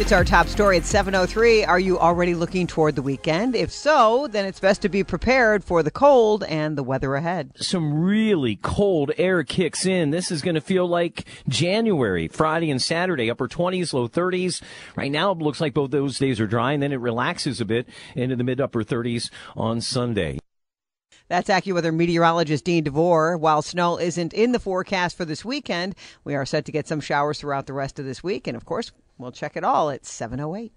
It's our top story at 7:03. Are you already looking toward the weekend? If so, then it's best to be prepared for the cold and the weather ahead. Some really cold air kicks in. This is going to feel like January, Friday and Saturday, upper 20s, low 30s. Right now it looks like both those days are dry and then it relaxes a bit into the mid upper 30s on Sunday. That's AccuWeather meteorologist Dean DeVore. While snow isn't in the forecast for this weekend, we are set to get some showers throughout the rest of this week. And of course, we'll check it all at 708.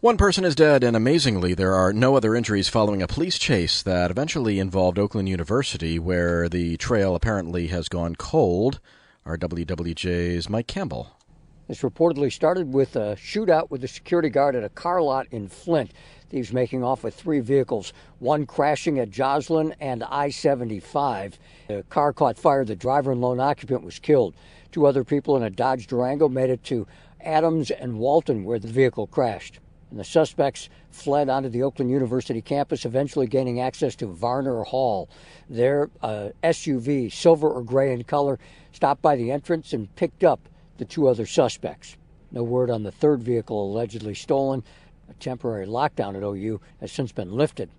One person is dead, and amazingly, there are no other injuries following a police chase that eventually involved Oakland University, where the trail apparently has gone cold. Our WWJ's Mike Campbell. This reportedly started with a shootout with a security guard at a car lot in Flint. Thieves making off with three vehicles, one crashing at Joslyn and I 75. The car caught fire. The driver and lone occupant was killed. Two other people in a Dodge Durango made it to Adams and Walton, where the vehicle crashed. And the suspects fled onto the Oakland University campus, eventually gaining access to Varner Hall. Their uh, SUV, silver or gray in color, stopped by the entrance and picked up the two other suspects. No word on the third vehicle allegedly stolen. A temporary lockdown at OU has since been lifted.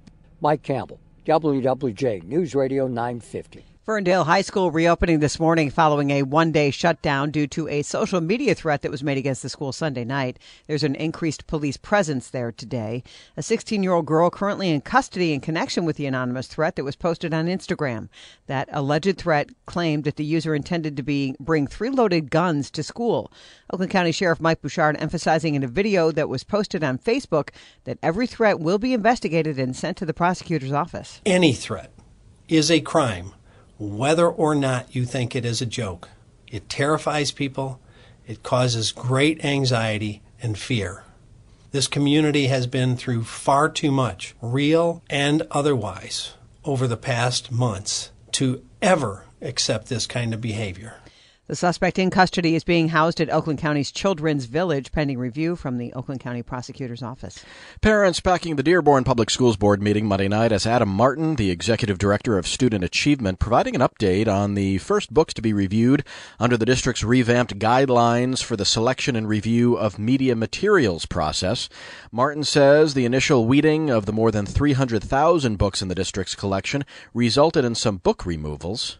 Mike Campbell, WWJ News Radio 950. Ferndale High School reopening this morning following a one day shutdown due to a social media threat that was made against the school Sunday night. There's an increased police presence there today. A 16 year old girl currently in custody in connection with the anonymous threat that was posted on Instagram. That alleged threat claimed that the user intended to be bring three loaded guns to school. Oakland County Sheriff Mike Bouchard emphasizing in a video that was posted on Facebook that every threat will be investigated and sent to the prosecutor's office. Any threat is a crime whether or not you think it is a joke. It terrifies people, it causes great anxiety and fear. This community has been through far too much, real and otherwise, over the past months to ever accept this kind of behavior. The suspect in custody is being housed at Oakland County's Children's Village pending review from the Oakland County Prosecutor's Office. Parents packing the Dearborn Public Schools Board meeting Monday night as Adam Martin, the Executive Director of Student Achievement, providing an update on the first books to be reviewed under the district's revamped guidelines for the selection and review of media materials process. Martin says the initial weeding of the more than 300,000 books in the district's collection resulted in some book removals.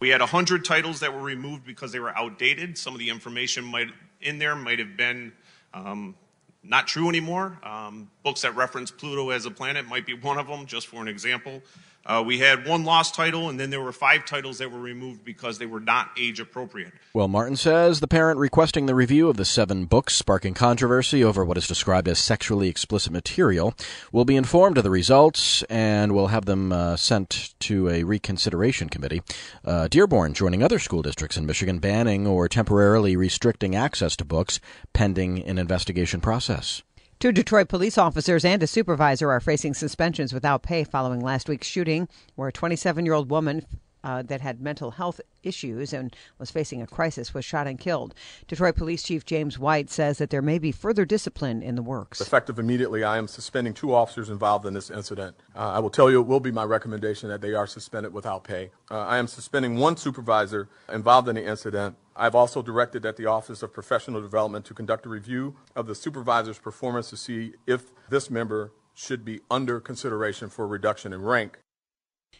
We had 100 titles that were removed because they were outdated. Some of the information might in there might have been um, not true anymore. Um, books that reference Pluto as a planet might be one of them, just for an example. Uh, we had one lost title, and then there were five titles that were removed because they were not age appropriate. Well, Martin says the parent requesting the review of the seven books sparking controversy over what is described as sexually explicit material will be informed of the results and will have them uh, sent to a reconsideration committee. Uh, Dearborn joining other school districts in Michigan banning or temporarily restricting access to books pending an investigation process. Two Detroit police officers and a supervisor are facing suspensions without pay following last week's shooting, where a 27 year old woman uh, that had mental health issues and was facing a crisis was shot and killed. Detroit Police Chief James White says that there may be further discipline in the works. Effective immediately, I am suspending two officers involved in this incident. Uh, I will tell you it will be my recommendation that they are suspended without pay. Uh, I am suspending one supervisor involved in the incident. I've also directed that the Office of Professional Development to conduct a review of the supervisor's performance to see if this member should be under consideration for reduction in rank.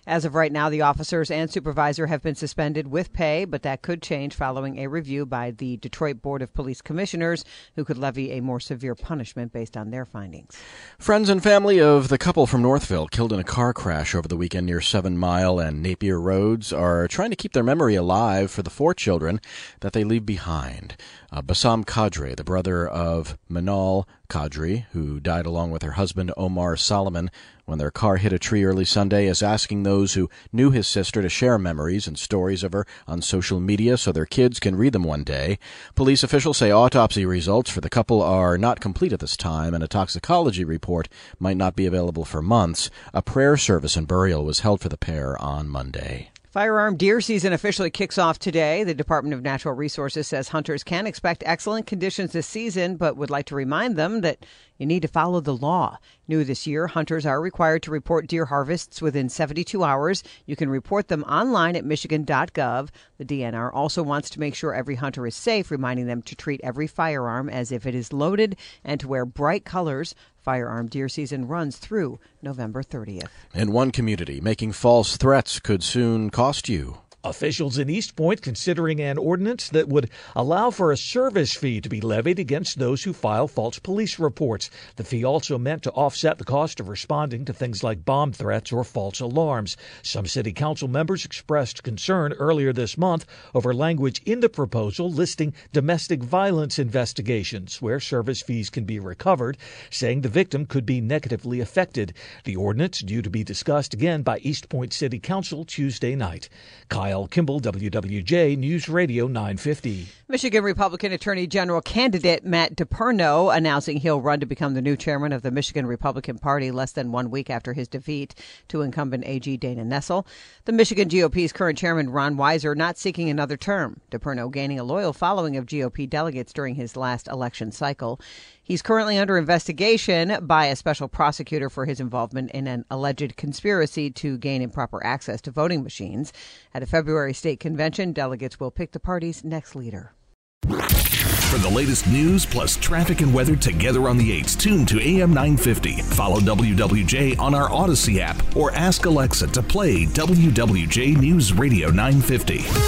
As of right now, the officers and supervisor have been suspended with pay, but that could change following a review by the Detroit Board of Police Commissioners, who could levy a more severe punishment based on their findings. Friends and family of the couple from Northville killed in a car crash over the weekend near Seven Mile and Napier Roads are trying to keep their memory alive for the four children that they leave behind. Uh, Bassam Kadri, the brother of Manal Kadri, who died along with her husband Omar Solomon when their car hit a tree early Sunday, is asking those who knew his sister to share memories and stories of her on social media so their kids can read them one day. Police officials say autopsy results for the couple are not complete at this time, and a toxicology report might not be available for months. A prayer service and burial was held for the pair on Monday. Firearm deer season officially kicks off today. The Department of Natural Resources says hunters can expect excellent conditions this season, but would like to remind them that you need to follow the law. New this year, hunters are required to report deer harvests within 72 hours. You can report them online at michigan.gov. The DNR also wants to make sure every hunter is safe, reminding them to treat every firearm as if it is loaded and to wear bright colors. Firearm deer season runs through November 30th. In one community, making false threats could soon cost you. Officials in Eastpointe considering an ordinance that would allow for a service fee to be levied against those who file false police reports. The fee also meant to offset the cost of responding to things like bomb threats or false alarms. Some city council members expressed concern earlier this month over language in the proposal listing domestic violence investigations where service fees can be recovered, saying the victim could be negatively affected. The ordinance due to be discussed again by Eastpointe City Council Tuesday night. Kyle Kimball, WWJ News Radio 950. Michigan Republican Attorney General candidate Matt DePerno announcing he'll run to become the new chairman of the Michigan Republican Party less than one week after his defeat to incumbent AG Dana Nessel. The Michigan GOP's current chairman Ron Weiser not seeking another term. DePerno gaining a loyal following of GOP delegates during his last election cycle. He's currently under investigation by a special prosecutor for his involvement in an alleged conspiracy to gain improper access to voting machines. At a February state convention, delegates will pick the party's next leader. For the latest news plus traffic and weather together on the 8s, tune to AM 950. Follow WWJ on our Audacy app or ask Alexa to play WWJ News Radio 950.